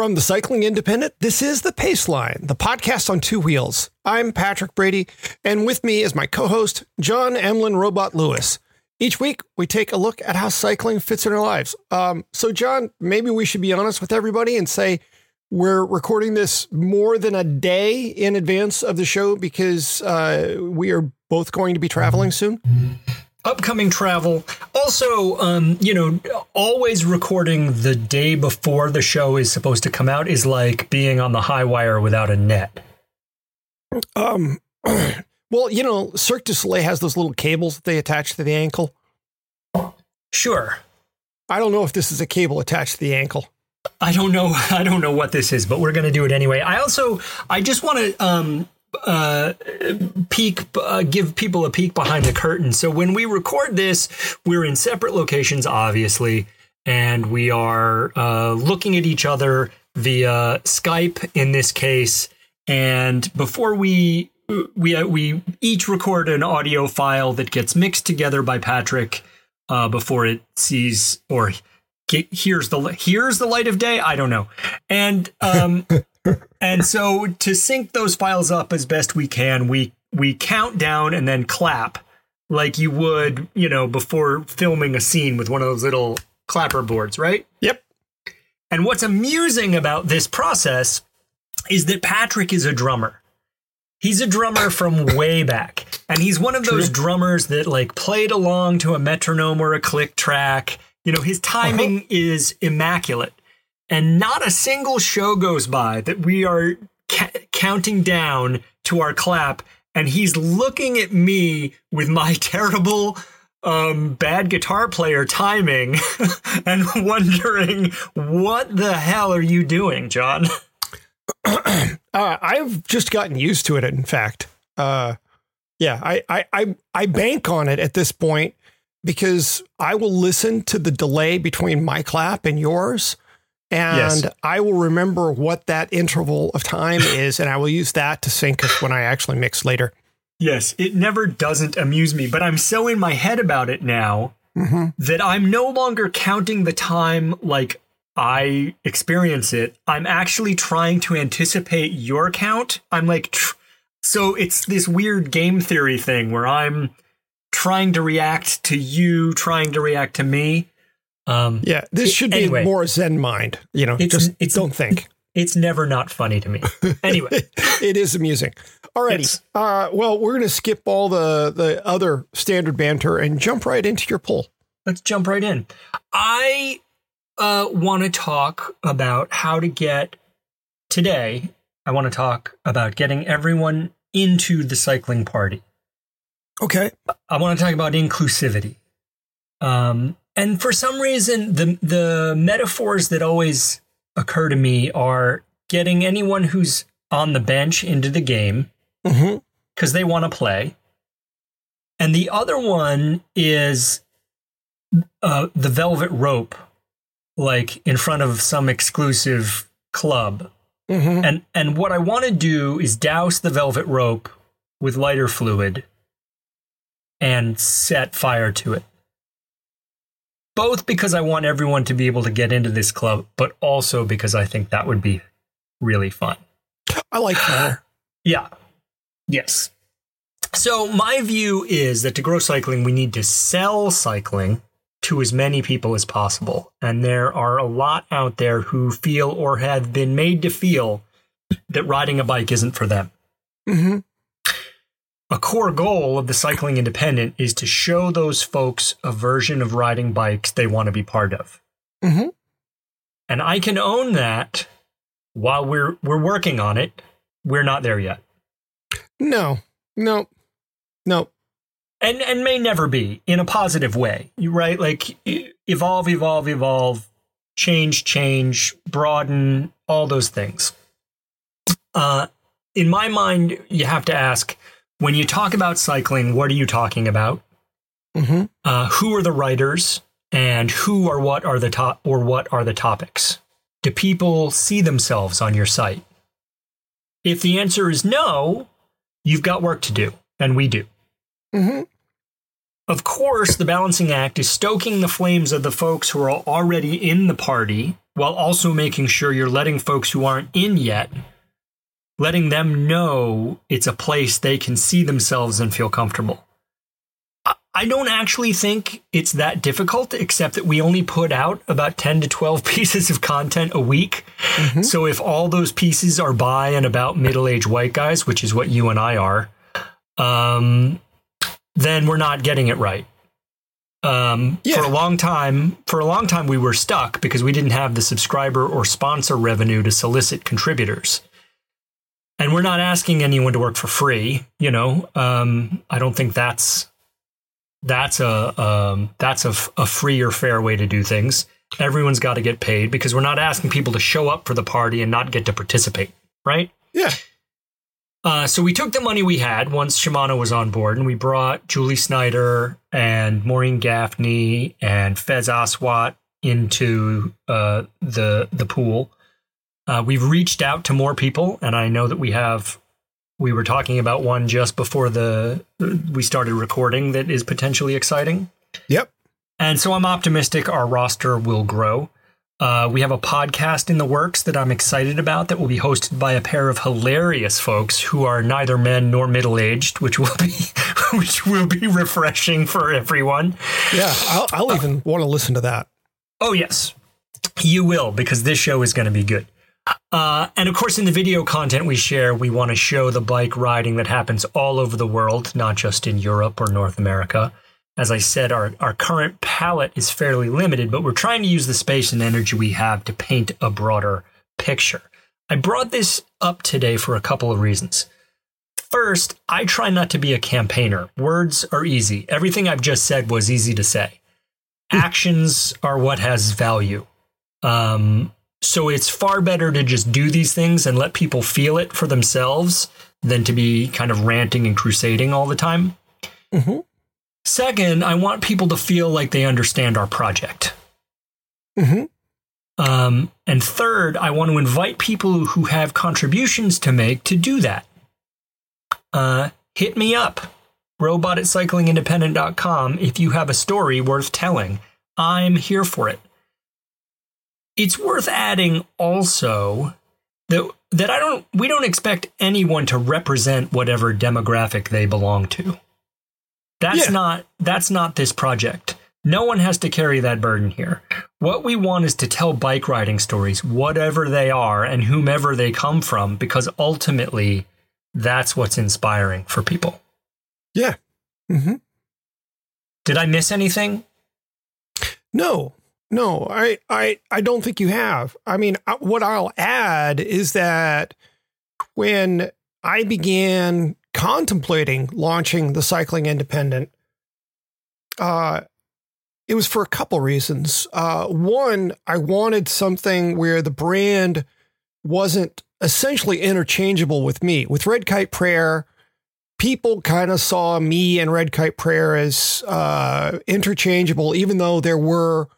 From the Cycling Independent, this is The Paceline, the podcast on two wheels. I'm Patrick Brady, and with me is my co host, John Emlyn Robot Lewis. Each week, we take a look at how cycling fits in our lives. Um, so, John, maybe we should be honest with everybody and say we're recording this more than a day in advance of the show because uh, we are both going to be traveling soon upcoming travel. Also, um, you know, always recording the day before the show is supposed to come out is like being on the high wire without a net. Um, well, you know, Cirque du Soleil has those little cables that they attach to the ankle. Sure. I don't know if this is a cable attached to the ankle. I don't know. I don't know what this is, but we're going to do it anyway. I also, I just want to um, uh, peek, uh, give people a peek behind the curtain. So when we record this, we're in separate locations, obviously, and we are uh, looking at each other via Skype in this case. And before we we uh, we each record an audio file that gets mixed together by Patrick uh, before it sees or hears the here's the light of day. I don't know, and um, and so to sync those files up as best we can, we we count down and then clap like you would, you know, before filming a scene with one of those little clapper boards, right? Yep. And what's amusing about this process is that Patrick is a drummer. He's a drummer from way back. And he's one of those True. drummers that like played along to a metronome or a click track. You know, his timing uh-huh. is immaculate and not a single show goes by that we are ca- counting down to our clap. And he's looking at me with my terrible um, bad guitar player timing and wondering what the hell are you doing john? Uh, i've just gotten used to it in fact. Uh, yeah I, I i i bank on it at this point because i will listen to the delay between my clap and yours and yes. I will remember what that interval of time is, and I will use that to sync us when I actually mix later. Yes, it never doesn't amuse me, but I'm so in my head about it now mm-hmm. that I'm no longer counting the time like I experience it. I'm actually trying to anticipate your count. I'm like, tr- so it's this weird game theory thing where I'm trying to react to you, trying to react to me. Um, yeah, this should be anyway, more Zen mind. You know, it's, just it's, don't think. It's never not funny to me. Anyway, it is amusing. Alrighty. Uh, well, we're going to skip all the the other standard banter and jump right into your poll. Let's jump right in. I uh, want to talk about how to get today. I want to talk about getting everyone into the cycling party. Okay. I want to talk about inclusivity. Um, and for some reason, the the metaphors that always occur to me are getting anyone who's on the bench into the game because mm-hmm. they want to play, and the other one is uh, the velvet rope, like in front of some exclusive club. Mm-hmm. And and what I want to do is douse the velvet rope with lighter fluid and set fire to it both because I want everyone to be able to get into this club, but also because I think that would be really fun. I like that. yeah. Yes. So my view is that to grow cycling, we need to sell cycling to as many people as possible. And there are a lot out there who feel or have been made to feel that riding a bike isn't for them. Mm-hmm a core goal of the Cycling Independent is to show those folks a version of riding bikes they want to be part of. Mm-hmm. And I can own that while we're we're working on it. We're not there yet. No, no, no. And and may never be in a positive way. You right? Like evolve, evolve, evolve, change, change, broaden, all those things. Uh, in my mind, you have to ask when you talk about cycling, what are you talking about? hmm Uh, who are the writers, and who or what are the top or what are the topics? Do people see themselves on your site? If the answer is no, you've got work to do, and we do. hmm Of course, the balancing act is stoking the flames of the folks who are already in the party while also making sure you're letting folks who aren't in yet, letting them know it's a place they can see themselves and feel comfortable. I- don't actually think it's that difficult, except that we only put out about 10 to 12 pieces of content a week. So if all those pieces are by and about middle aged white guys, which is what you and I are, um, then we're not getting it right. Um, Yeah. For a long time, for a long time, we were stuck because we didn't have the subscriber or sponsor revenue to solicit contributors. And we're not asking anyone to work for free. You know, um, I don't think that's that's a um, that's a, a free or fair way to do things. Everyone's got to get paid because we're not asking people to show up for the party and not get to participate, right? Yeah. Uh, so we took the money we had once Shimano was on board, and we brought Julie Snyder and Maureen Gaffney and Fez Aswat into uh, the the pool. Uh, we've reached out to more people, and I know that we have. We were talking about one just before the we started recording that is potentially exciting. Yep. And so I'm optimistic our roster will grow. Uh, we have a podcast in the works that I'm excited about that will be hosted by a pair of hilarious folks who are neither men nor middle aged, which will be which will be refreshing for everyone. Yeah. I'll, I'll even want to listen to that. Oh yes, you will because this show is going to be good. Uh, and of course, in the video content we share, we want to show the bike riding that happens all over the world, not just in Europe or North America. As I said, our, our current palette is fairly limited, but we're trying to use the space and energy we have to paint a broader picture. I brought this up today for a couple of reasons. First, I try not to be a campaigner. Words are easy. Everything I've just said was easy to say. Actions are what has value. Um, so it's far better to just do these things and let people feel it for themselves than to be kind of ranting and crusading all the time. Mhm. Second, I want people to feel like they understand our project. hmm Um, and third, I want to invite people who have contributions to make to do that. Uh, hit me up, robot at cyclingindependent.com, if you have a story worth telling. I'm here for it. It's worth adding also that that I don't we don't expect anyone to represent whatever demographic they belong to. That's Yeah. not that's not this project. No one has to carry that burden here. What we want is to tell bike riding stories, whatever they are and whomever they come from, because ultimately that's what's inspiring for people. Yeah. hmm Did I miss anything? No, no, I, I, I don't think you have. I mean, uh, what I'll add is that when I began contemplating launching the Cycling Independent, uh, it was for a couple reasons. Uh, one, I wanted something where the brand wasn't essentially interchangeable with me. With Red Kite Prayer, people kind of saw me and Red Kite Prayer as uh, interchangeable, even though there were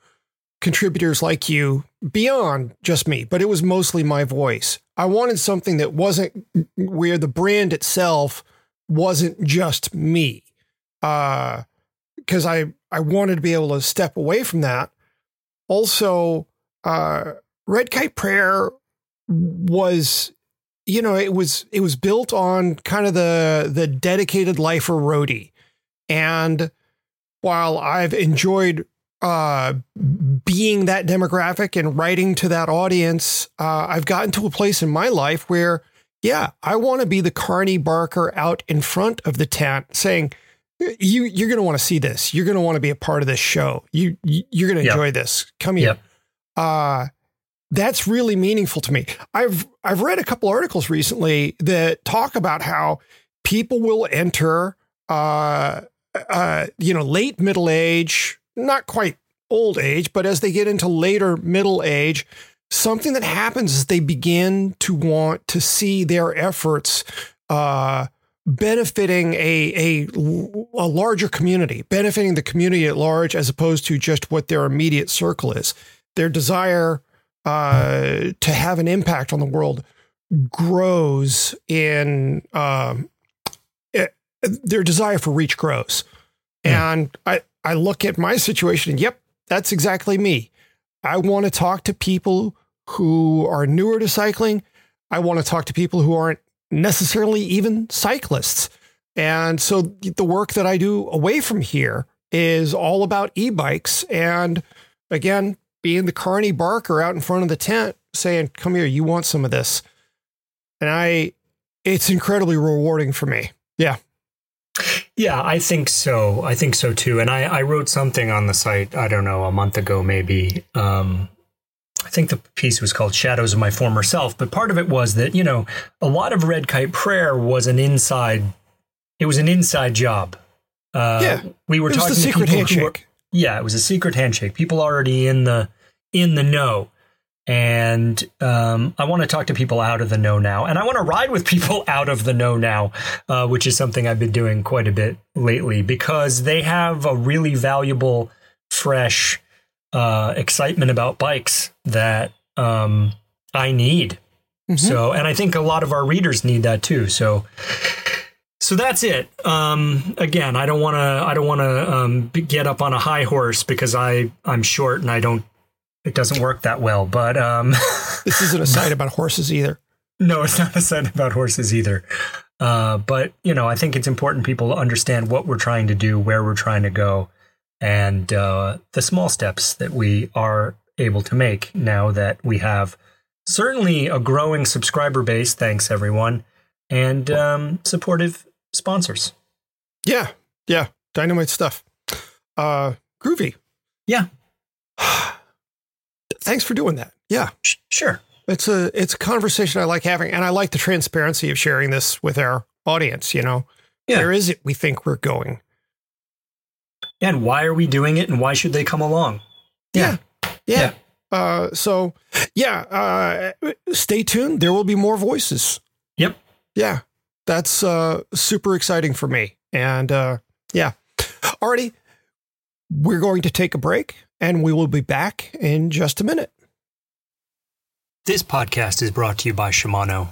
contributors like you beyond just me, but it was mostly my voice. I wanted something that wasn't where the brand itself wasn't just me. Uh, because I, I wanted to be able to step away from that. Also, uh, Red Kite Prayer was you know it was it was built on kind of the the dedicated lifer roadie and while i've enjoyed uh being that demographic and writing to that audience uh i've gotten to a place in my life where yeah i want to be the carney barker out in front of the tent saying you you're going to want to see this you're going to want to be a part of this show you, you you're going to Yep. enjoy this come here Yep. uh that's really meaningful to me. I've I've read a couple articles recently that talk about how people will enter, uh, uh, you know, late middle age, not quite old age, but as they get into later middle age, something that happens is they begin to want to see their efforts uh, benefiting a, a a larger community, benefiting the community at large, as opposed to just what their immediate circle is. Their desire uh, to have an impact on the world grows in um, it, their desire for reach grows, and I I look at my situation. And yep, that's exactly me. I want to talk to people who are newer to cycling. I want to talk to people who aren't necessarily even cyclists. And so the work that I do away from here is all about e bikes. And again, being the carny barker out in front of the tent saying, Come here, you want some of this. And I, it's incredibly rewarding for me. Yeah. Yeah, I think so. I think so too. And I, I wrote something on the site, I don't know, a month ago maybe, um, I think the piece was called Shadows of My Former Self, but part of it was that, you know, a lot of Red Kite Prayer was an inside, it was an inside job. Uh, yeah. We were talking the secret handshake. Were, yeah, it was a secret handshake. People already in the, in the know. And um, I want to talk to people out of the know now. And I want to ride with people out of the know now, uh, which is something I've been doing quite a bit lately because they have a really valuable, fresh, uh, excitement about bikes that um, I need. Mm-hmm. So, and I think a lot of our readers need that too. So, so that's it. Um, again, I don't want to. I don't want to um, get up on a high horse because I I'm short and I don't. It doesn't work that well. But um, this isn't a site about horses either. No, it's not a site about horses either. Uh, but you know, I think it's important people understand what we're trying to do, where we're trying to go, and uh, the small steps that we are able to make now that we have certainly a growing subscriber base. Thanks, everyone, and um, supportive sponsors. Yeah, yeah, dynamite stuff. Uh, groovy. Yeah. Thanks for doing that. Yeah, sure. It's a it's a conversation I like having, and I like the transparency of sharing this with our audience. You know, yeah. where is it we think we're going? and why are we doing it and why should they come along? Yeah. Yeah. yeah. Uh, so, yeah, uh, stay tuned. There will be more voices. Yep. Yeah. That's uh, super exciting for me. And uh, yeah. Already, we're going to take a break and we will be back in just a minute. This podcast is brought to you by Shimano.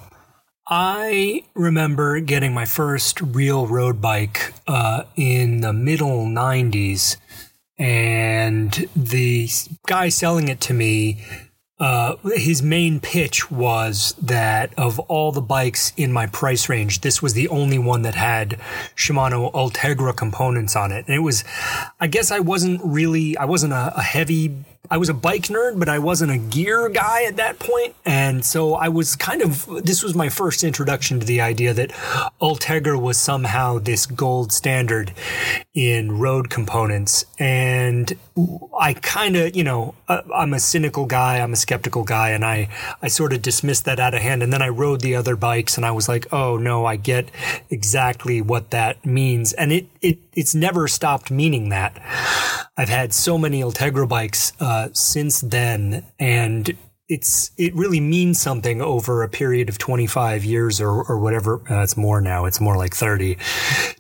I remember getting my first real road bike uh, in the middle 90s, and the guy selling it to me uh, his main pitch was that of all the bikes in my price range, this was the only one that had Shimano Ultegra components on it. And it was, I guess I wasn't really, I wasn't a, a heavy I was a bike nerd, but I wasn't a gear guy at that point. And so I was kind of, this was my first introduction to the idea that Ultegra was somehow this gold standard in road components. And I kind of, you know, uh, I'm a cynical guy, I'm a skeptical guy, and I, I sort of dismissed that out of hand. And then I rode the other bikes and I was like, oh no, I get exactly what that means. And it, it, it's never stopped meaning that. I've had so many Ultegra bikes uh, since then, and it's it really means something over a period of 25 years or or whatever. Uh, it's more now. It's more like 30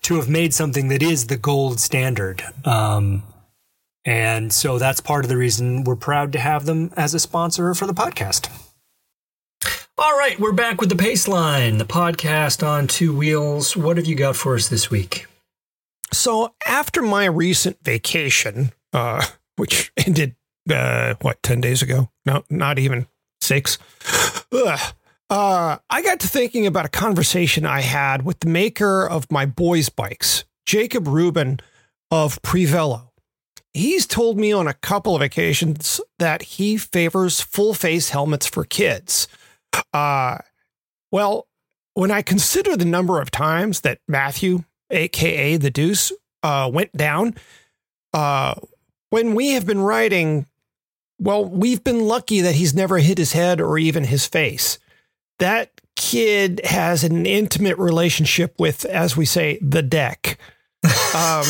to have made something that is the gold standard. Um, and so that's part of the reason we're proud to have them as a sponsor for the podcast. All right, we're back with the pace line the podcast on two wheels. What have you got for us this week? So after my recent vacation, uh, which ended uh, what ten days ago? No, not even six. Ugh. Uh, I got to thinking about a conversation I had with the maker of my boys' bikes, Jacob Rheuban of Prevelo. He's told me on a couple of occasions that he favors full face helmets for kids. Uh, well, when I consider the number of times that Matthew, aka the Deuce, uh, went down. Uh, when we have been writing, well, we've been lucky that he's never hit his head or even his face. That kid has an intimate relationship with, as we say, the deck. Um,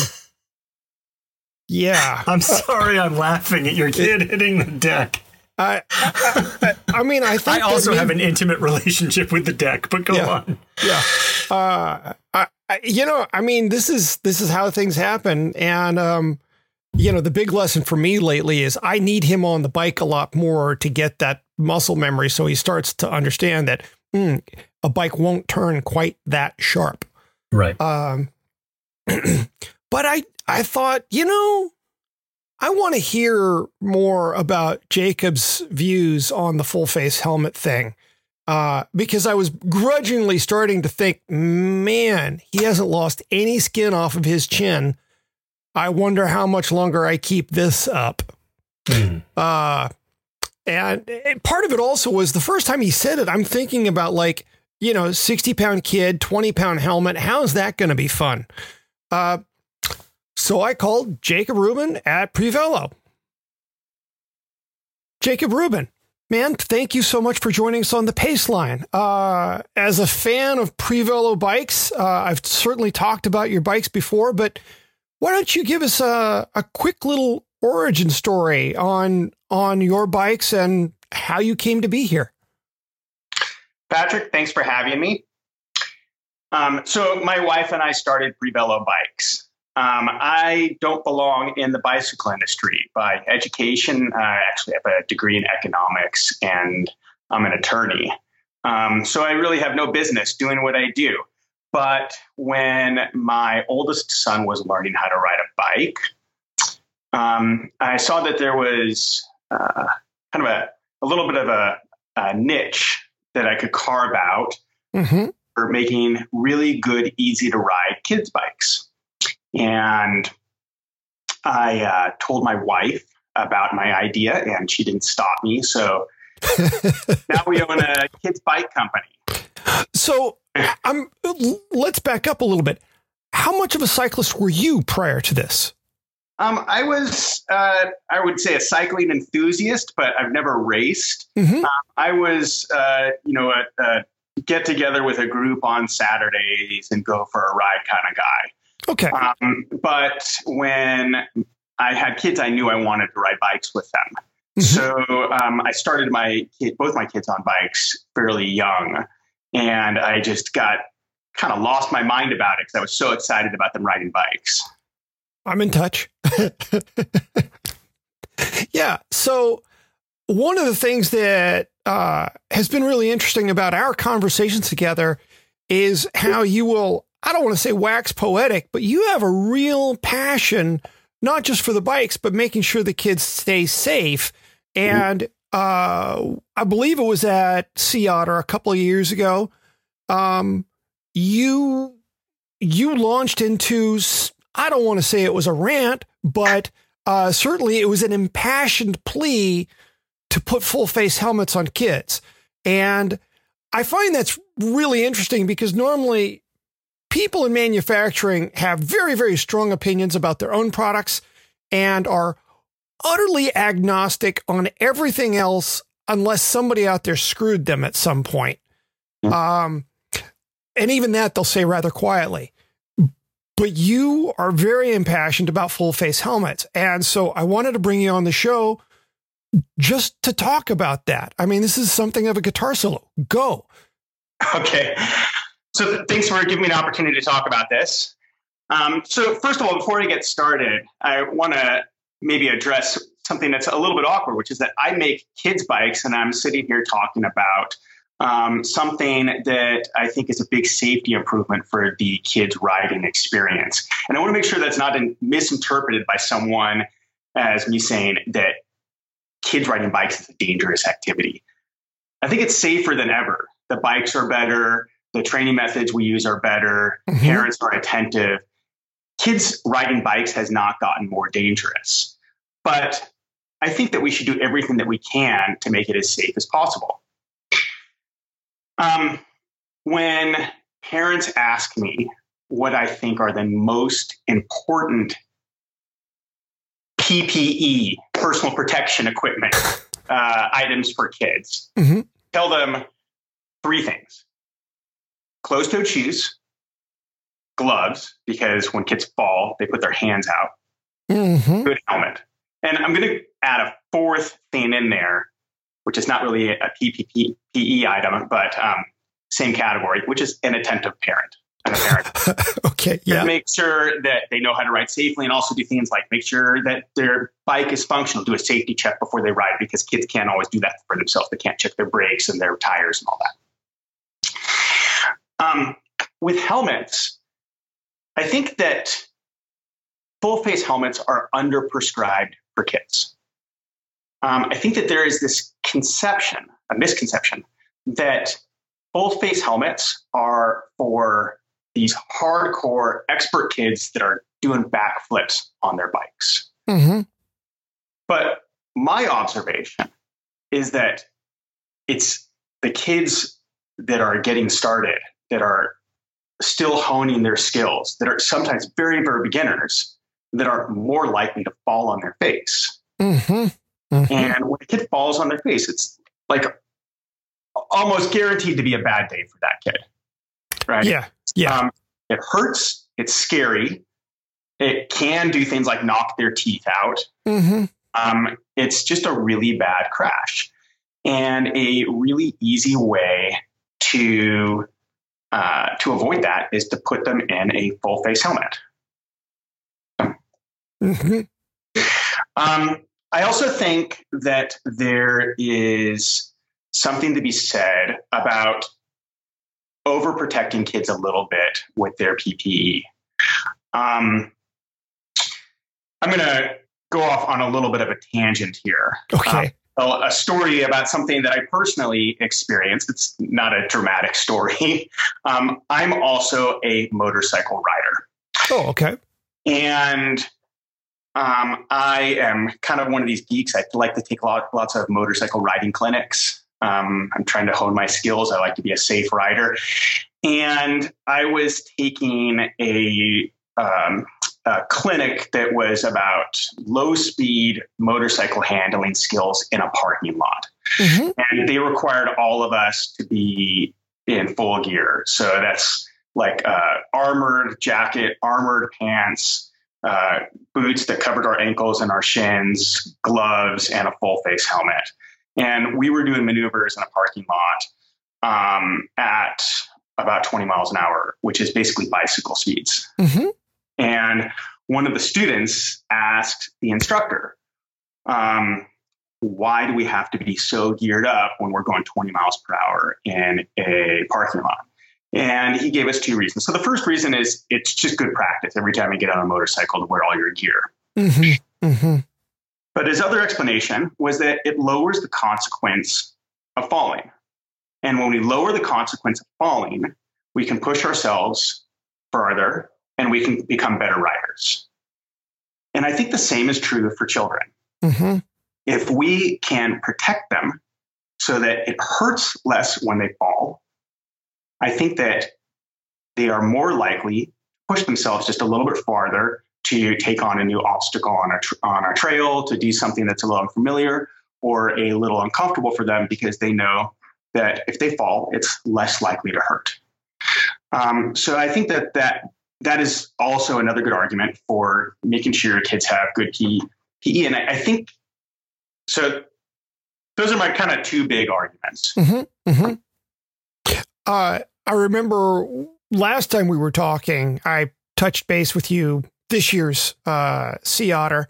yeah. I'm sorry I'm laughing at your kid hitting the deck. I, I, I mean, I think I also that have an intimate relationship with the deck, but go Yeah. on. yeah. Uh, I, I, you know, I mean, this is this is how things happen, and um, you know, the big lesson for me lately is I need him on the bike a lot more to get that muscle memory, so he starts to understand that mm, a bike won't turn quite that sharp. Right. Um, but I I thought, you know, I want to hear more about Jacob's views on the full face helmet thing. Uh, because I was grudgingly starting to think, man, he hasn't lost any skin off of his chin. I wonder how much longer I keep this up. Mm. Uh, and part of it also was the first time he said it, I'm thinking about like, you know, 60 pound kid, 20 pound helmet. How's that going to be fun? Uh, so I called Jacob Rheuban at Prevelo. Jacob Rheuban, man, thank you so much for joining us on the Paceline. Uh, as a fan of Prevelo bikes, uh, I've certainly talked about your bikes before, but why don't you give us a, a quick little origin story on on your bikes and how you came to be here? Patrick, thanks for having me. Um, so, my wife and I started Prevelo Bikes. Um, I don't belong in the bicycle industry by education. I actually have a degree in economics and I'm an attorney. Um, so, I really have no business doing what I do. But when my oldest son was learning how to ride a bike, um, I saw that there was uh, kind of a, a little bit of a, a niche that I could carve out Mm-hmm. for making really good, easy to ride kids bikes. And I uh, told my wife about my idea, and she didn't stop me. So now we own a kids bike company. So I'm let's back up a little bit. How much of a cyclist were you prior to this? Um, I was, uh, I would say, a cycling enthusiast, but I've never raced. Mm-hmm. I was, uh, you know, a, a get together with a group on Saturdays and go for a ride kind of guy. Okay. Um, but when I had kids, I knew I wanted to ride bikes with them. Mhm. So um, I started my kid, both my kids on bikes fairly young, and I just got kind of lost my mind about it because I was so excited about them riding bikes. I'm in touch. yeah. So one of the things that uh, has been really interesting about our conversations together is how you will, I don't want to say wax poetic, but you have a real passion, not just for the bikes, but making sure the kids stay safe. And uh, I believe it was at Sea Otter a couple of years ago. Um, you you launched into I don't want to say it was a rant, but uh, certainly it was an impassioned plea to put full face helmets on kids. And I find that's really interesting because normally people in manufacturing have very, very strong opinions about their own products and are utterly agnostic on everything else unless somebody out there screwed them at some point. Um, and even that they'll say rather quietly but you are very impassioned about full face helmets. And so I wanted to bring you on the show just to talk about that. I mean, this is something of a guitar solo. Go. Okay. So thanks for giving me an opportunity to talk about this. Um, so first of all, before I get started, I want to maybe address something that's a little bit awkward, which is that I make kids bikes, and I'm sitting here talking about um, something that I think is a big safety improvement for the kids riding experience. And I want to make sure that's not in- misinterpreted by someone as me saying that kids riding bikes is a dangerous activity. I think it's safer than ever. The bikes are better. The training methods we use are better. Mhm. Parents are attentive. Kids riding bikes has not gotten more dangerous. But I think that we should do everything that we can to make it as safe as possible. Um, when parents ask me what I think are the most important PPE, personal protection equipment uh, items for kids, Mhm. tell them three things. closed-toed shoes, gloves because when kids fall, they put their hands out. Mm-hmm. Good helmet. And I'm going to add a fourth thing in there, which is not really a PPE item, but um, same category, which is an attentive parent. And a parent. okay. Yeah. Make sure that they know how to ride safely and also do things like make sure that their bike is functional, do a safety check before they ride because kids can't always do that for themselves. They can't check their brakes and their tires and all that. Um, with helmets, I think that full face helmets are underprescribed for kids. Um, I think that there is this conception, a misconception, that full face helmets are for these hardcore expert kids that are doing backflips on their bikes. Mm-hmm. But my observation is that it's the kids that are getting started, that are still honing their skills, that are sometimes very, very beginners, that are more likely to fall on their face. Mm-hmm. Mm-hmm. And when a kid falls on their face, it's like almost guaranteed to be a bad day for that kid. Right? Yeah. Yeah. Um, it hurts. It's scary. It can do things like knock their teeth out. mm-hmm. Um, it's just a really bad crash. And a really easy way to uh, to avoid that is to put them in a full face helmet. Mm-hmm. Um, I also think that there is something to be said about overprotecting kids a little bit with their PPE. Um, I'm going to go off on a little bit of a tangent here. Okay. Uh, a story about something that I personally experienced. It's not a dramatic story. Um, I'm also a motorcycle rider. oh, okay. And um, I am kind of one of these geeks. I like to take lot, lots of motorcycle riding clinics. Um, I'm trying to hone my skills. I like to be a safe rider. And I was taking a, um, a clinic that was about low speed motorcycle handling skills in a parking lot. Mm-hmm. And they required all of us to be in full gear. So that's like uh, armored jacket, armored pants, uh, boots that covered our ankles and our shins, gloves, and a full face helmet. And we were doing maneuvers in a parking lot um, at about 20 miles an hour, which is basically bicycle speeds. Mm-hmm. And one of the students asked the instructor, um, why do we have to be so geared up when we're going 20 miles per hour in a parking lot? And he gave us two reasons. So the first reason is it's just good practice every time you get on a motorcycle to wear all your gear. Mm-hmm. Mm-hmm. But his other explanation was that it lowers the consequence of falling. And when we lower the consequence of falling, we can push ourselves further and we can become better riders. And I think the same is true for children. Mm-hmm. If we can protect them so that it hurts less when they fall, I think that they are more likely to push themselves just a little bit farther to take on a new obstacle on a, tr- on a trail, to do something that's a little unfamiliar or a little uncomfortable for them because they know that if they fall, it's less likely to hurt. Um, so I think that that that is also another good argument for making sure your kids have good PE. And I, I think so. Those are my kind of two big arguments. Mm-hmm. Mm-hmm. Uh, I remember last time we were talking, I touched base with you this year's uh, Sea Otter,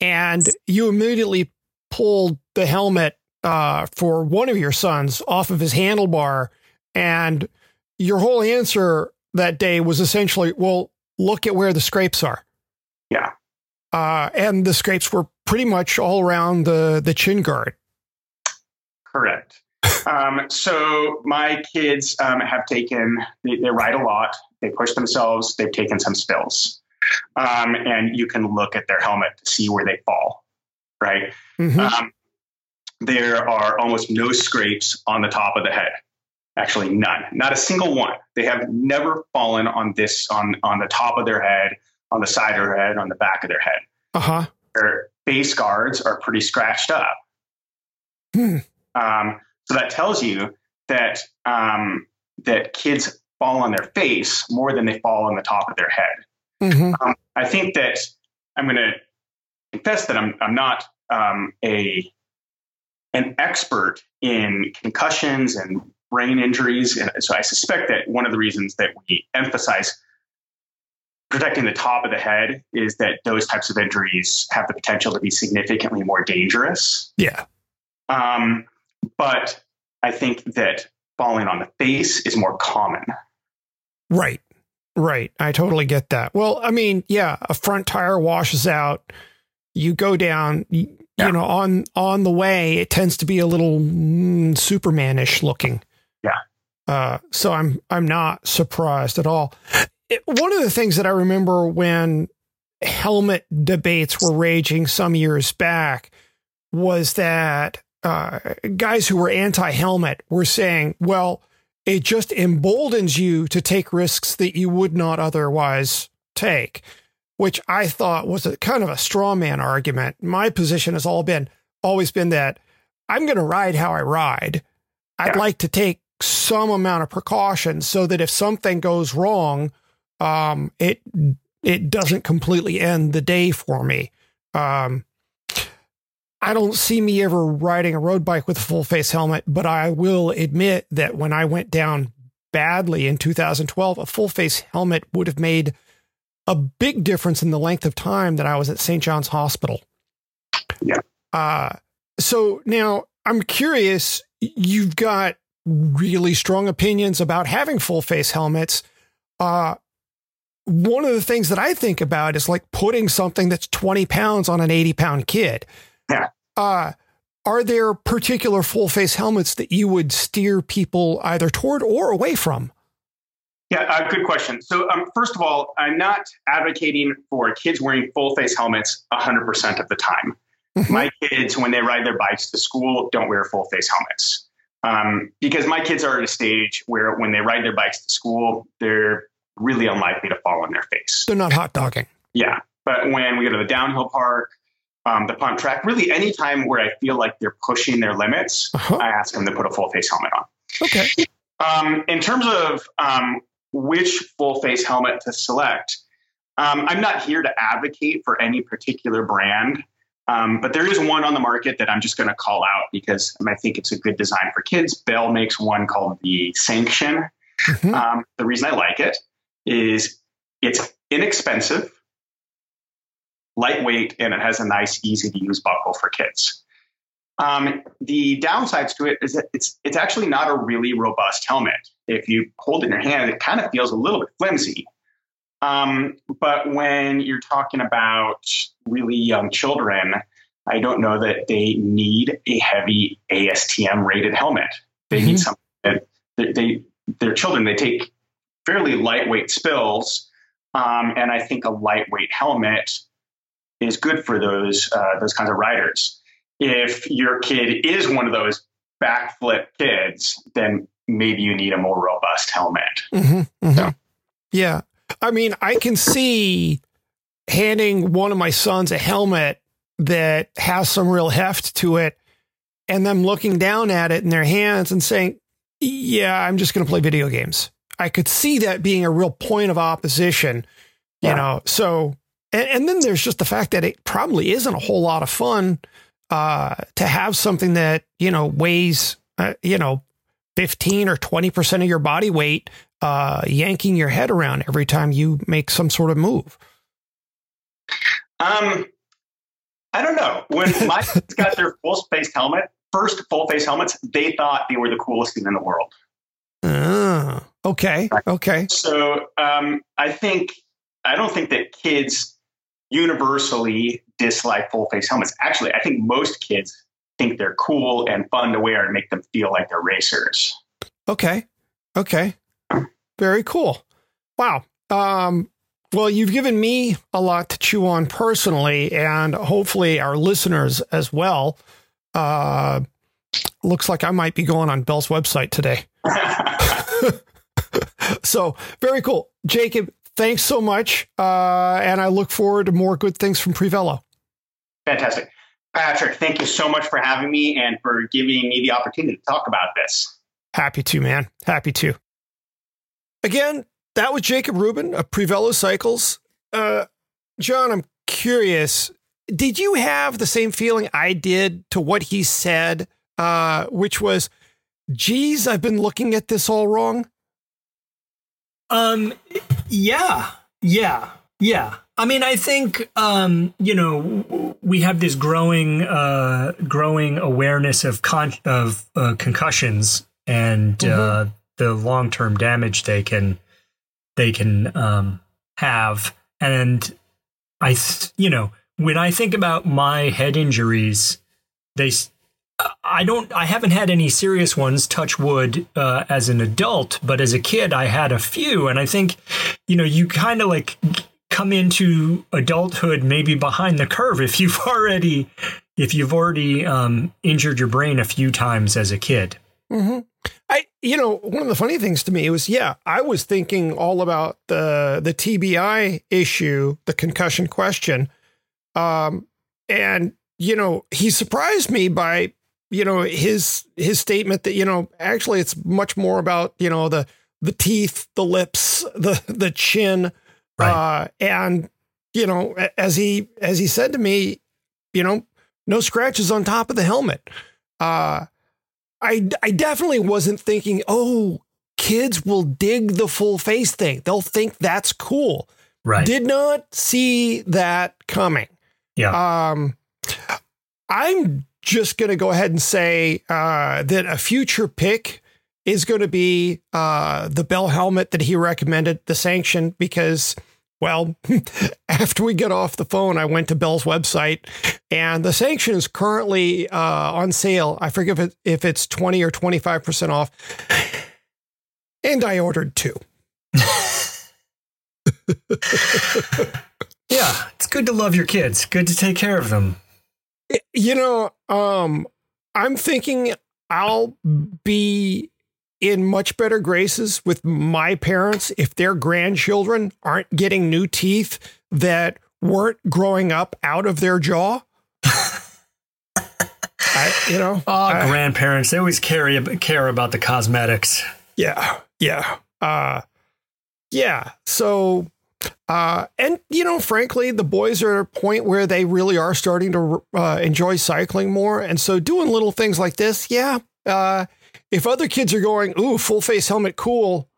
and you immediately pulled the helmet uh, for one of your sons off of his handlebar. And your whole answer that day was essentially, well, look at where the scrapes are. Yeah. Uh, and the scrapes were pretty much all around the, the chin guard. Correct. um, so my kids um, have taken, they, they, ride a lot, they push themselves, they've taken some spills. Um, and you can look at their helmet to see where they fall, right? Mm-hmm. there are almost no scrapes on the top of the head. Actually, none, not a single one. They have never fallen on this, on, on the top of their head, on the side of their head, on the back of their head. Uh huh. Their base guards are pretty scratched up. Hmm. Um, so that tells you that um, that kids fall on their face more than they fall on the top of their head. Mm-hmm. Um, I think that I'm going to confess that I'm I'm not um, a an expert in concussions and brain injuries, and so I suspect that one of the reasons that we emphasize protecting the top of the head is that those types of injuries have the potential to be significantly more dangerous. Yeah. Um, but I think that falling on the face is more common. Right. Right. I totally get that. Well, I mean, yeah, a front tire washes out. You go down, you, Yeah. you know, on on the way, it tends to be a little mm, Supermanish looking. Uh, so I'm I'm not surprised at all. It, one of the things that I remember when helmet debates were raging some years back was that uh, guys who were anti-helmet were saying, "Well, it just emboldens you to take risks that you would not otherwise take." Which I thought was a kind of a straw man argument. My position has all been always been that I'm going to ride how I ride. I'd Yeah. like to take some amount of precaution so that if something goes wrong, um, it it doesn't completely end the day for me. Um, I don't see me ever riding a road bike with a full face helmet, but I will admit that when I went down badly in 2012, a full face helmet would have made a big difference in the length of time that I was at St. John's Hospital. Yeah. Uh, so now I'm curious, you've got really strong opinions about having full face helmets. Uh, one of the things that I think about is like putting something that's 20 pounds on an 80 pound kid. Yeah. Uh, are there particular full face helmets that you would steer people either toward or away from? Yeah, uh, good question. So, um, first of all, I'm not advocating for kids wearing full face helmets 100% of the time. my kids, when they ride their bikes to school, don't wear full face helmets. Um, because my kids are at a stage where when they ride their bikes to school, they're really unlikely to fall on their face. They're not hot dogging. Yeah. But when we go to the downhill park, um, the pump track, really any time where I feel like they're pushing their limits, Uh-huh. I ask them to put a full face helmet on. Okay. Um, in terms of um, which full face helmet to select, um, I'm not here to advocate for any particular brand, um, but there is one on the market that I'm just going to call out because I think it's a good design for kids. Bell makes one called the Sanction. Mhm. Um, the reason I like it is it's inexpensive, lightweight, and it has a nice, easy to use buckle for kids. Um, the downsides to it is that it's it's actually not a really robust helmet. If you hold it in your hand, it kind of feels a little bit flimsy. Um, but when you're talking about really young children, I don't know that they need a heavy ASTM rated helmet. They need Mhm. something that they, they their children they take fairly lightweight spills, um, and I think a lightweight helmet is good for those uh, those kinds of riders. If your kid is one of those backflip kids, then maybe you need a more robust helmet. Mhm, mhm. Yeah. Yeah. I mean, I can see handing one of my sons a helmet that has some real heft to it and them looking down at it in their hands and saying, Yeah, I'm just going to play video games. I could see that being a real point of opposition, you Yeah. know. So, and, and then there's just the fact that it probably isn't a whole lot of fun uh, to have something that, you know, weighs, uh, you know, 15 or 20% of your body weight uh, yanking your head around every time you make some sort of move. Um, I don't know. When my kids got their full face helmet, first full face helmets, they thought they were the coolest thing in the world. Ah, okay. Okay. So um, I think I don't think that kids universally dislike full face helmets. Actually, I think most kids think they're cool and fun to wear and make them feel like they're racers. Okay. Okay. Very cool. Wow. Um, well, you've given me a lot to chew on personally, and hopefully our listeners as well. Uh, looks like I might be going on Bell's website today. so very cool. Jacob, thanks so much. Uh, and I look forward to more good things from Prevelo. Fantastic. Patrick, thank you so much for having me and for giving me the opportunity to talk about this. Happy to, man. Happy to. Again, that was Jacob Rheuban of Prevelo Cycles. Uh, John, I'm curious. Did you have the same feeling I did to what he said, uh, which was, geez, I've been looking at this all wrong? Um, yeah, yeah, yeah. I mean, I think um, you know we have this growing, uh, growing awareness of con- of uh, concussions and mm-hmm. uh, the long term damage they can they can um, have, and I, you know, when I think about my head injuries, they I don't. I haven't had any serious ones. Touch wood. Uh, as an adult, but as a kid, I had a few, and I think, you know, you kind of like come into adulthood maybe behind the curve if you've already if you've already um, injured your brain a few times as a kid. Mm-hmm. I, you know, one of the funny things to me was, yeah, I was thinking all about the the TBI issue, the concussion question, um, and you know, he surprised me by you know his his statement that you know actually it's much more about you know the the teeth the lips the the chin. Right. uh and you know as he as he said to me you know no scratches on top of the helmet. Uh i i definitely wasn't thinking oh kids will dig the full face thing. They'll think that's cool. Right. Did not see that coming. Yeah. Um i'm just going to go ahead and say uh, that a future pick is going to be uh, the Bell helmet that he recommended, the sanction, because, well, after we get off the phone, I went to Bell's website and the sanction is currently uh, on sale. I forget if, it, if it's 20 or 25% off. And I ordered two. yeah, it's good to love your kids, good to take care of them. You know, um, I'm thinking I'll be in much better graces with my parents if their grandchildren aren't getting new teeth that weren't growing up out of their jaw. I, you know, oh, I, grandparents, they always care, care about the cosmetics. Yeah. Yeah. Uh, yeah. So uh, and you know, frankly, the boys are at a point where they really are starting to uh, enjoy cycling more, and so doing little things like this, yeah. Uh, if other kids are going, "Ooh, full face helmet, cool,"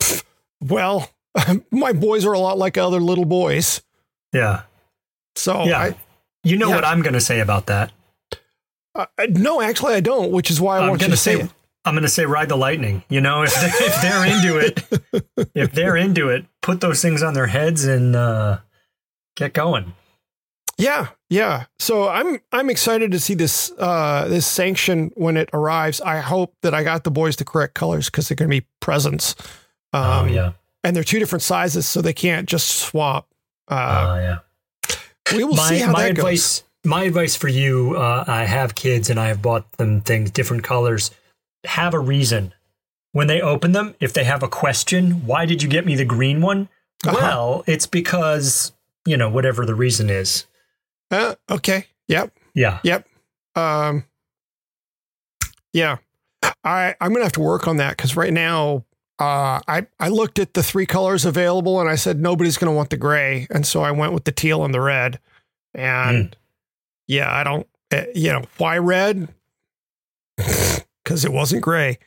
pff, well, my boys are a lot like other little boys. Yeah. So yeah, I, you know yeah. what I'm going to say about that. Uh, no, actually, I don't. Which is why I I'm want you to say, say I'm going to say ride the lightning. You know, if they're, if they're into it, if they're into it, put those things on their heads and uh, get going. Yeah, yeah. So I'm I'm excited to see this uh, this sanction when it arrives. I hope that I got the boys the correct colors because they're going to be presents. Oh, um, oh yeah, and they're two different sizes, so they can't just swap. Uh, oh yeah. We will my, see how my that advice, goes. My advice for you: uh, I have kids, and I have bought them things different colors have a reason. When they open them, if they have a question, why did you get me the green one? Uh-huh. Well, it's because, you know, whatever the reason is. Uh, okay. Yep. Yeah. Yep. Um, yeah. I, I'm going to have to work on that because right now, uh, I, I looked at the three colors available and I said, nobody's going to want the gray. And so I went with the teal and the red. And mm. yeah, I don't, uh, you know, why red? because it wasn't gray.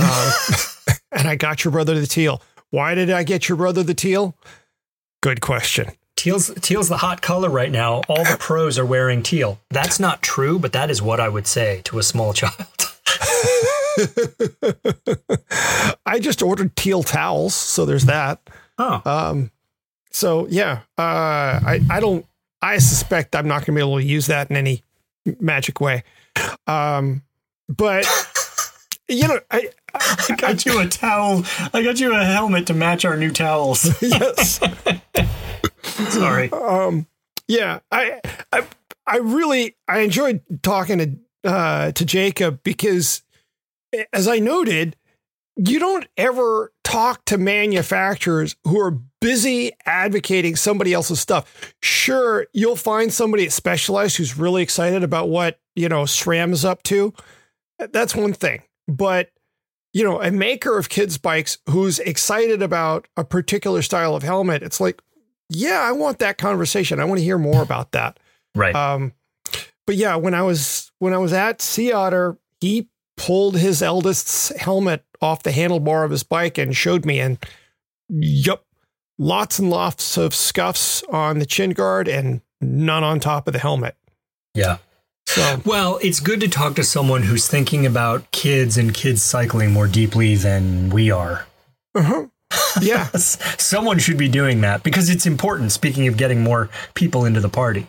Um, and I got your brother the teal. Why did I get your brother the teal? Good question. Teal's teal's the hot color right now. All the pros are wearing teal. That's not true, but that is what I would say to a small child. I just ordered teal towels, so there's that. Oh. Um, so yeah, uh, I I don't. I suspect I'm not going to be able to use that in any magic way. Um, but you know, I, I, I got you a towel. I got you a helmet to match our new towels. yes. Sorry. Um. Yeah. I. I. I really. I enjoyed talking to uh, to Jacob because, as I noted, you don't ever talk to manufacturers who are busy advocating somebody else's stuff. Sure, you'll find somebody Specialized who's really excited about what you know SRAM is up to. That's one thing. But you know, a maker of kids bikes who's excited about a particular style of helmet, it's like, yeah, I want that conversation. I want to hear more about that. Right. Um, but yeah, when I was when I was at Sea Otter, he pulled his eldest's helmet off the handlebar of his bike and showed me, and yep, lots and lots of scuffs on the chin guard and none on top of the helmet. yeah. So Well, it's good to talk to someone who's thinking about kids and kids cycling more deeply than we are. uh-huh. Yeah, Someone should be doing that because it's important. Speaking of getting more people into the party.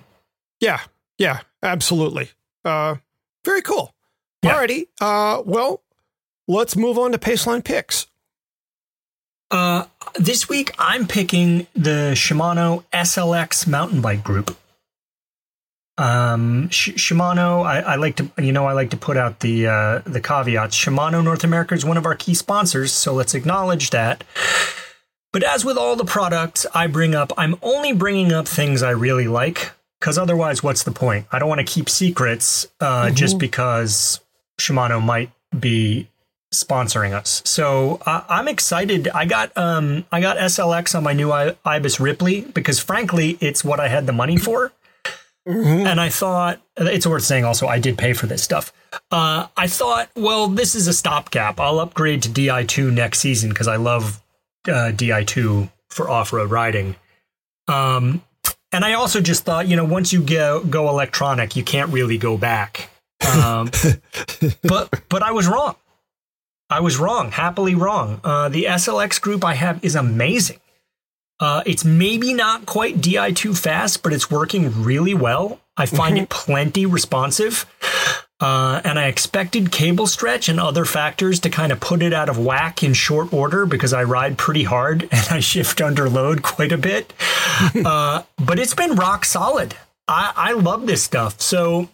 yeah, yeah, absolutely. Uh, very cool. Yeah. Alrighty. Uh, well, let's move on to Paceline picks. Uh, this week I'm picking the Shimano SLX mountain bike group. Um, Sh- Shimano, I, I like to, you know, I like to put out the uh, the caveats. Shimano North America is one of our key sponsors, so let's acknowledge that. But as with all the products I bring up, I'm only bringing up things I really like, because otherwise, what's the point? I don't want to keep secrets uh, just because Shimano might be sponsoring us. So uh, I'm excited. I got um I got SLX on my new I- Ibis Ripley because frankly, it's what I had the money for. And I thought it's worth saying also I did pay for this stuff. Uh, I thought, well, this is a stopgap. I'll upgrade to Di2 next season because I love uh, Di2 for off-road riding. Um, and I also just thought, you know, once you go go electronic, you can't really go back. Um, but but I was wrong. I was wrong, happily wrong. Uh, the SLX group I have is amazing. Uh, it's maybe not quite Di2 fast, but it's working really well. I find it plenty responsive. Uh, and I expected cable stretch and other factors to kind of put it out of whack in short order because I ride pretty hard and I shift under load quite a bit. uh, but it's been rock solid. I, I love this stuff. So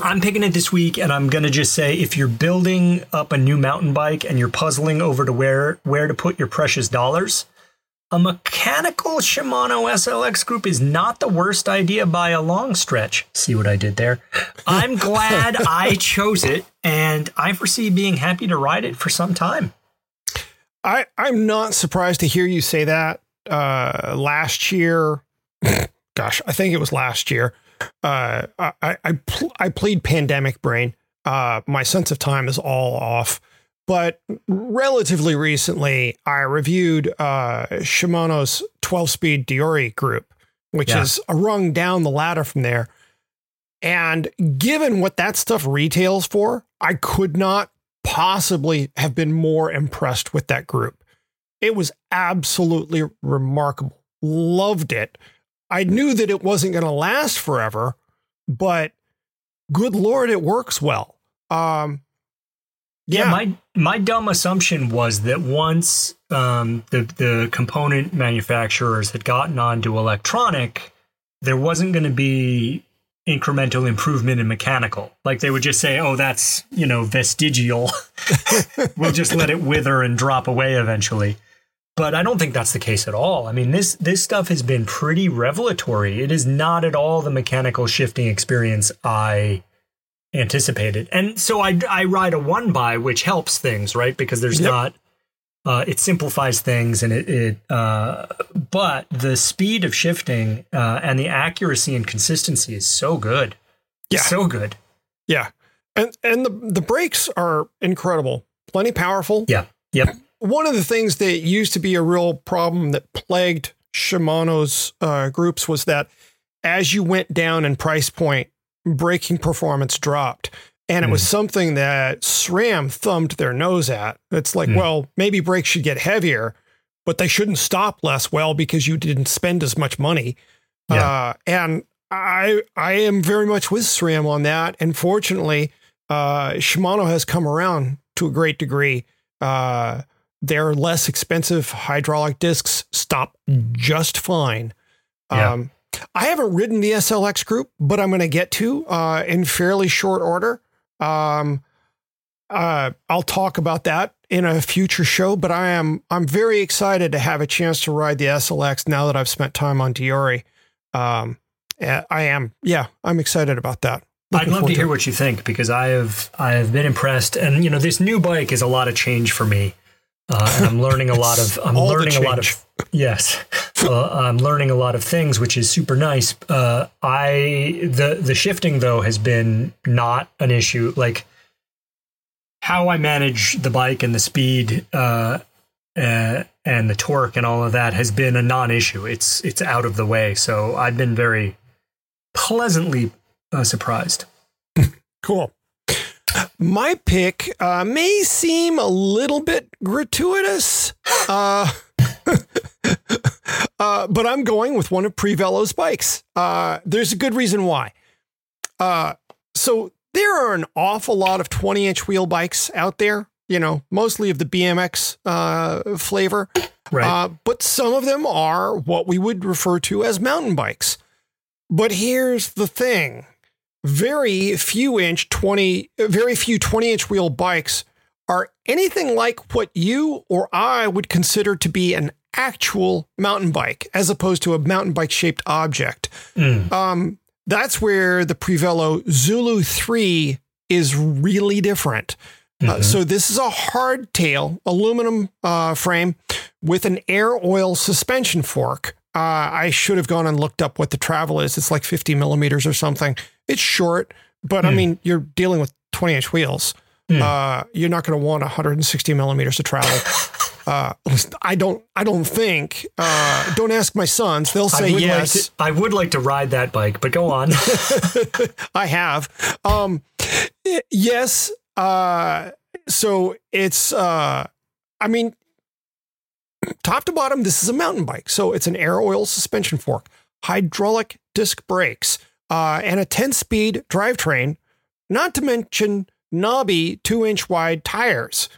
I'm picking it this week, and I'm gonna just say if you're building up a new mountain bike and you're puzzling over to where where to put your precious dollars, a mechanical Shimano SLX group is not the worst idea by a long stretch. See what I did there? I'm glad I chose it, and I foresee being happy to ride it for some time. I, I'm not surprised to hear you say that. Uh, last year, gosh, I think it was last year. Uh, I I, pl- I plead pandemic brain. Uh, my sense of time is all off. But relatively recently, I reviewed uh, Shimano's 12 speed Deore group, which Yeah. is a rung down the ladder from there. And given what that stuff retails for, I could not possibly have been more impressed with that group. It was absolutely remarkable. Loved it. I knew that it wasn't going to last forever, but good lord, it works well. Um, Yeah, my my dumb assumption was that once um, the the component manufacturers had gotten onto electronic, there wasn't going to be incremental improvement in mechanical. Like they would just say, "Oh, that's you know vestigial. we'll just let it wither and drop away eventually." But I don't think that's the case at all. I mean, this this stuff has been pretty revelatory. It is not at all the mechanical shifting experience I anticipated. And so I I ride a one by, which helps things, right? Because there's Yep. not uh, it simplifies things and it, it uh, but the speed of shifting uh, and the accuracy and consistency is so good. Yeah. So good. yeah, and and the the brakes are incredible, plenty powerful. Yeah. Yep. One of the things that used to be a real problem that plagued Shimano's uh, groups was that as you went down in price point, braking performance dropped. And it was something that SRAM thumbed their nose at. It's like, Mm. well, maybe brakes should get heavier, but they shouldn't stop less well because you didn't spend as much money. Yeah. Uh, and I I am very much with SRAM on that. And fortunately, uh, Shimano has come around to a great degree. Uh, their less expensive hydraulic discs stop just fine. Yeah. Um, I haven't ridden the SLX group, but I'm going to get to uh, in fairly short order. Um, uh, I'll talk about that in a future show, but I am I'm very excited to have a chance to ride the SLX now that I've spent time on Deore. Um, eh, I am, yeah, I'm excited about that. I'd love to hear what you think because I have I have been impressed, and you know this new bike is a lot of change for me, uh, and I'm learning a lot of I'm learning a lot of yes, uh, I'm learning a lot of things, which is super nice. Uh, I the the shifting though has been not an issue. Like how I manage the bike and the speed uh, uh, and the torque and all of that has been a non-issue. It's it's out of the way. So I've been very pleasantly uh, surprised. cool. My pick uh, may seem a little bit gratuitous, uh, uh, but I'm going with one of Prevelo's bikes. Uh, there's a good reason why. Uh, so there are an awful lot of 20 inch wheel bikes out there, you know, mostly of the BMX uh, flavor. Right. Uh, but some of them are what we would refer to as mountain bikes. But here's the thing very few inch 20, very few 20 inch wheel bikes are anything like what you or I would consider to be an actual mountain bike as opposed to a mountain bike shaped object. Mm. Um, that's where the Prevelo Zulu 3 is really different. Uh, Mhm. so this is a hardtail aluminum uh, frame with an air oil suspension fork. Uh, I should have gone and looked up what the travel is. It's like 50 millimeters or something. It's short, but I Hmm. mean, you're dealing with 20 inch wheels. Hmm. Uh, you're not going to want 160 millimeters to travel. Uh, I don't. I don't think. Uh, don't ask my sons; they'll say I yes. Like to, I would like to ride that bike, but go on. I have. Um, yes. Uh, so it's, uh, I mean, top to bottom, this is a mountain bike. So it's an air oil suspension fork, hydraulic disc brakes, uh, and a 10 speed drivetrain, not to mention knobby two inch wide tires.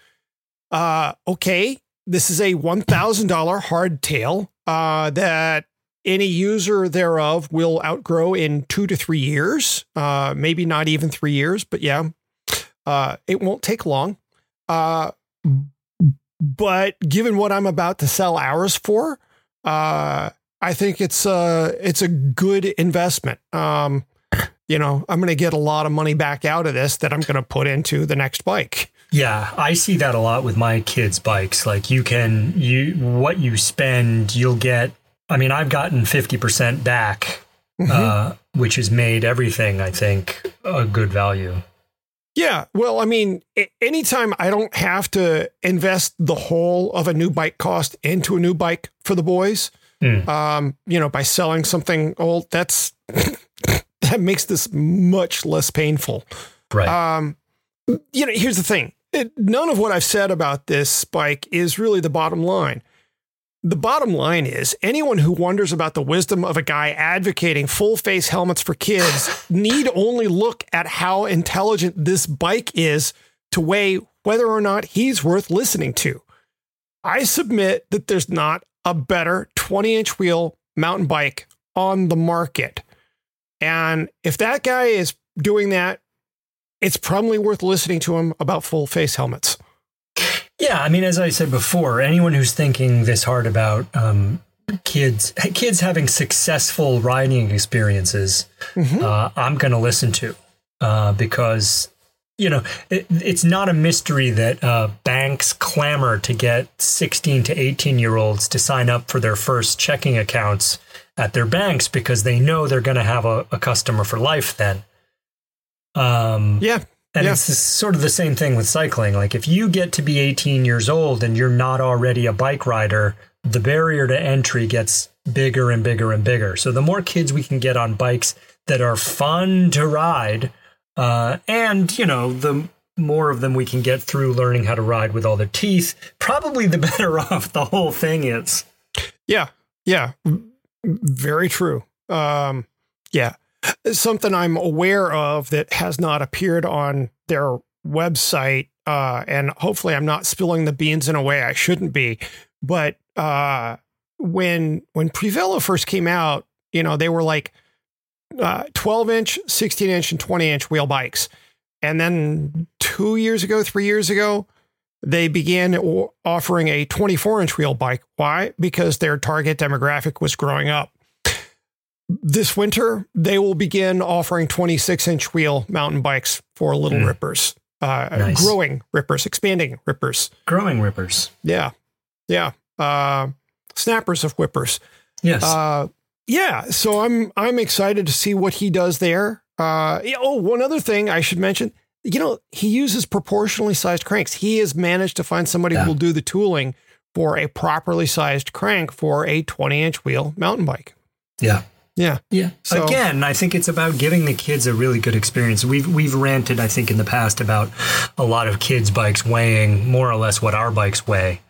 Uh, okay. This is a $1,000 hardtail uh, that any user thereof will outgrow in two to three years, uh, maybe not even three years, but yeah, uh, it won't take long. Uh, but given what I'm about to sell ours for, uh, I think it's a it's a good investment. Um, you know, I'm going to get a lot of money back out of this that I'm going to put into the next bike. yeah, I see that a lot with my kids' bikes. Like you can you what you spend, you'll get. I mean, I've gotten fifty percent back, uh, which has made everything. I think a good value. Yeah. Well, I mean, anytime I don't have to invest the whole of a new bike cost into a new bike for the boys, Mm. um, you know, by selling something old, that's that makes this much less painful. Right. Um, you know, here's the thing. It, none of what I've said about this bike is really the bottom line. The bottom line is anyone who wonders about the wisdom of a guy advocating full face helmets for kids need only look at how intelligent this bike is to weigh whether or not he's worth listening to. I submit that there's not a better 20 inch wheel mountain bike on the market. And if that guy is doing that, it's probably worth listening to him about full face helmets. Yeah, I mean, as I said before, anyone who's thinking this hard about um, kids kids having successful riding experiences, Mhm. uh, I'm going to listen to uh, because you know it, it's not a mystery that uh, banks clamor to get 16 to 18 year olds to sign up for their first checking accounts at their banks because they know they're going to have a, a customer for life then. Um, Yeah. And Yeah. it's sort of the same thing with cycling. Like if you get to be 18 years old and you're not already a bike rider, the barrier to entry gets bigger and bigger and bigger. So the more kids we can get on bikes that are fun to ride, uh, and you know, the more of them we can get through learning how to ride with all their teeth, probably the better off the whole thing is. Yeah. Yeah. Very true. Um, yeah. Something I'm aware of that has not appeared on their website. Uh, and hopefully I'm not spilling the beans in a way I shouldn't be. But uh, when when Prevelo first came out, you know, they were like uh, 12 inch, 16 inch, and 20 inch wheel bikes. And then two years ago, three years ago, they began offering a 24 inch wheel bike. Why? Because their target demographic was growing up. This winter they will begin offering 26 inch wheel mountain bikes for little Mm. rippers, uh, Nice. growing rippers, expanding rippers. Growing rippers. Yeah, yeah, uh, snappers of whippers. Yes. Uh, yeah, so I'm I'm excited to see what he does there. Uh, oh, one other thing I should mention. You know, he uses proportionally sized cranks. He has managed to find somebody Yeah. who will do the tooling for a properly sized crank for a 20 inch wheel mountain bike. yeah. Yeah. Yeah. So- Again, I think it's about giving the kids a really good experience. We've we've ranted, I think, in the past about a lot of kids' bikes weighing more or less what our bikes weigh,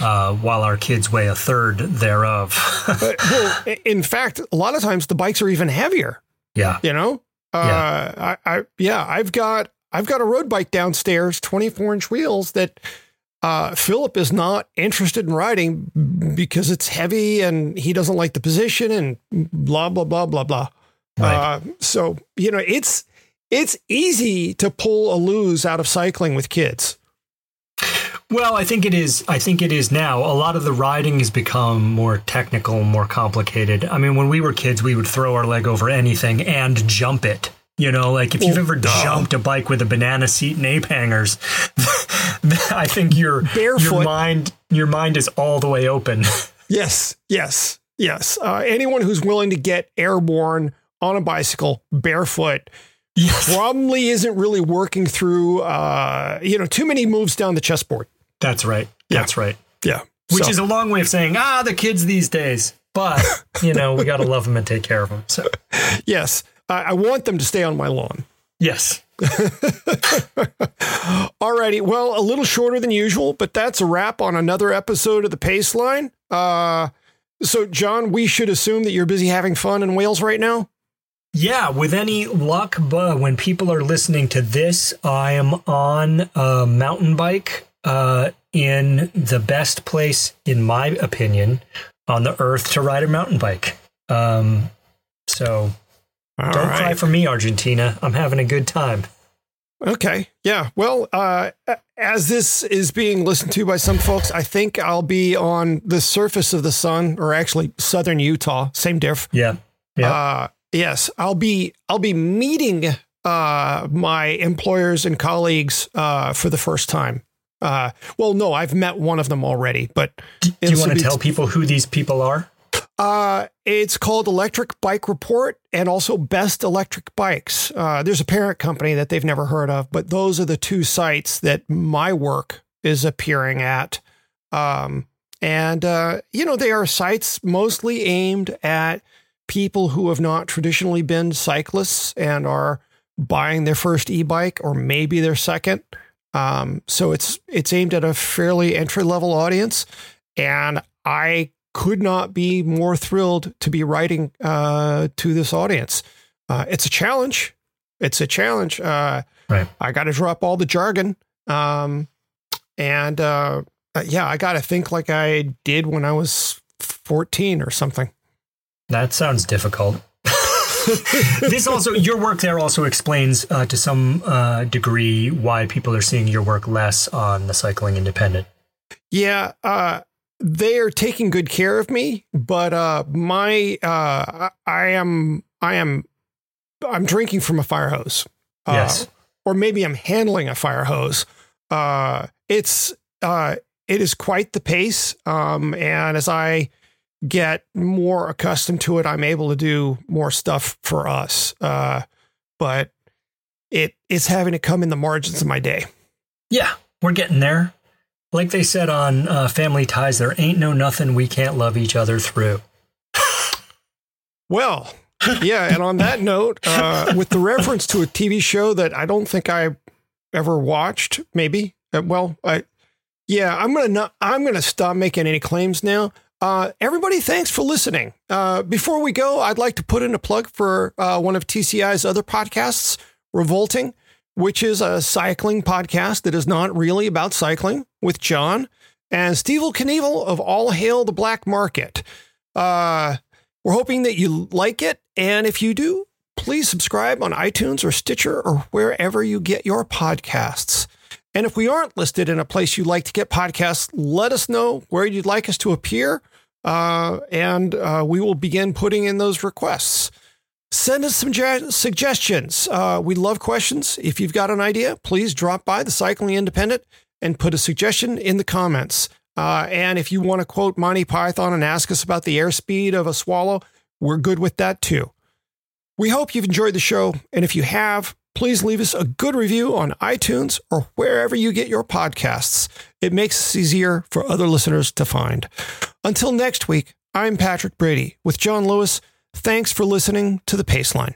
uh, while our kids weigh a third thereof. But, well, in fact, a lot of times the bikes are even heavier. yeah. You know. Uh, Yeah. I, I yeah, I've got I've got a road bike downstairs, 24 inch wheels that uh, Philip is not interested in riding because it's heavy and he doesn't like the position and blah blah blah blah blah. Right. Uh, so you know it's it's easy to pull a lose out of cycling with kids. Well, I think it is. I think it is now. A lot of the riding has become more technical, more complicated. I mean, when we were kids, we would throw our leg over anything and jump it. You know, like if you've Oh, ever duh. jumped a bike with a banana seat and ape hangers, I think your Barefoot. your mind your mind is all the way open. Yes, yes, yes. Uh, anyone who's willing to get airborne on a bicycle barefoot yes, probably isn't really working through, uh, you know, too many moves down the chessboard. that's right. Yeah. That's right. Yeah. Which So, is a long way of saying, ah, the kids these days. But you know, we got to love them and take care of them. So yes, I I want them to stay on my lawn. Yes, Alrighty. Well, a little shorter than usual, but that's a wrap on another episode of the Paceline. Uh, so, John, we should assume that you're busy having fun in Wales right now. Yeah, with any luck, but when people are listening to this, I am on a mountain bike uh, in the best place, in my opinion, on the earth to ride a mountain bike. Um, so All don't right. cry for me, Argentina. I'm having a good time. Okay. Yeah. Well, uh, as this is being listened to by some folks, I think I'll be on the surface of the sun, or actually southern Utah. Same diff. Yeah. Yeah. Uh, yes, I'll be I'll be meeting uh, my employers and colleagues uh, for the first time. Uh, well, no, I've met one of them already, but Do you want to tell people who these people are? Uh, it's called Electric Bike Report and also Best Electric Bikes. Uh, there's a parent company that they've never heard of, but those are the two sites that my work is appearing at. Um, and, uh, you know, they are sites mostly aimed at people who have not traditionally been cyclists and are buying their first e-bike or maybe their second. Um, so it's it's aimed at a fairly entry level audience, and I could not be more thrilled to be writing uh, to this audience. Uh, it's a challenge. It's a challenge. Uh, Right. I got to drop all the jargon, um, and uh, uh, yeah, I got to think like I did when I was fourteen or something. That sounds difficult. this also, your work there also explains uh, to some uh, degree why people are seeing your work less on the Cycling Independent. Yeah, uh, they are taking good care of me, but uh, my uh, I am I am I'm drinking from a fire hose. Uh, Yes. or maybe I'm handling a fire hose. Uh, it's uh, it is quite the pace, um, and as I get more accustomed to it, I'm able to do more stuff for us. Uh, but it's having to come in the margins of my day. Yeah, we're getting there. Like they said on uh, Family Ties, there ain't no nothing we can't love each other through. Well, yeah, and on that note, uh, with the reference to a TV show that I don't think I ever watched, maybe. Uh, well, I, yeah, I'm gonna not, I'm gonna stop making any claims now. Uh, everybody, thanks for listening. Uh, before we go, I'd like to put in a plug for uh, one of TCI's other podcasts, Revolting, which is a cycling podcast that is not really about cycling with John and Steve Knievel of All Hail the Black Market. Uh, we're hoping that you like it. And if you do, please subscribe on iTunes or Stitcher or wherever you get your podcasts. And if we aren't listed in a place you'd like to get podcasts, let us know where you'd like us to appear. uh, and uh, we will begin putting in those requests. Send us some ja- suggestions. Uh, we love questions. If you've got an idea, please drop by the Cycling Independent and put a suggestion in the comments. Uh, and if you want to quote Monty Python and ask us about the airspeed of a swallow, we're good with that too. We hope you've enjoyed the show. And if you have, please leave us a good review on iTunes or wherever you get your podcasts. It makes us easier for other listeners to find. Until next week, I'm Patrick Brady with John Lewis. Thanks for listening to the Paceline.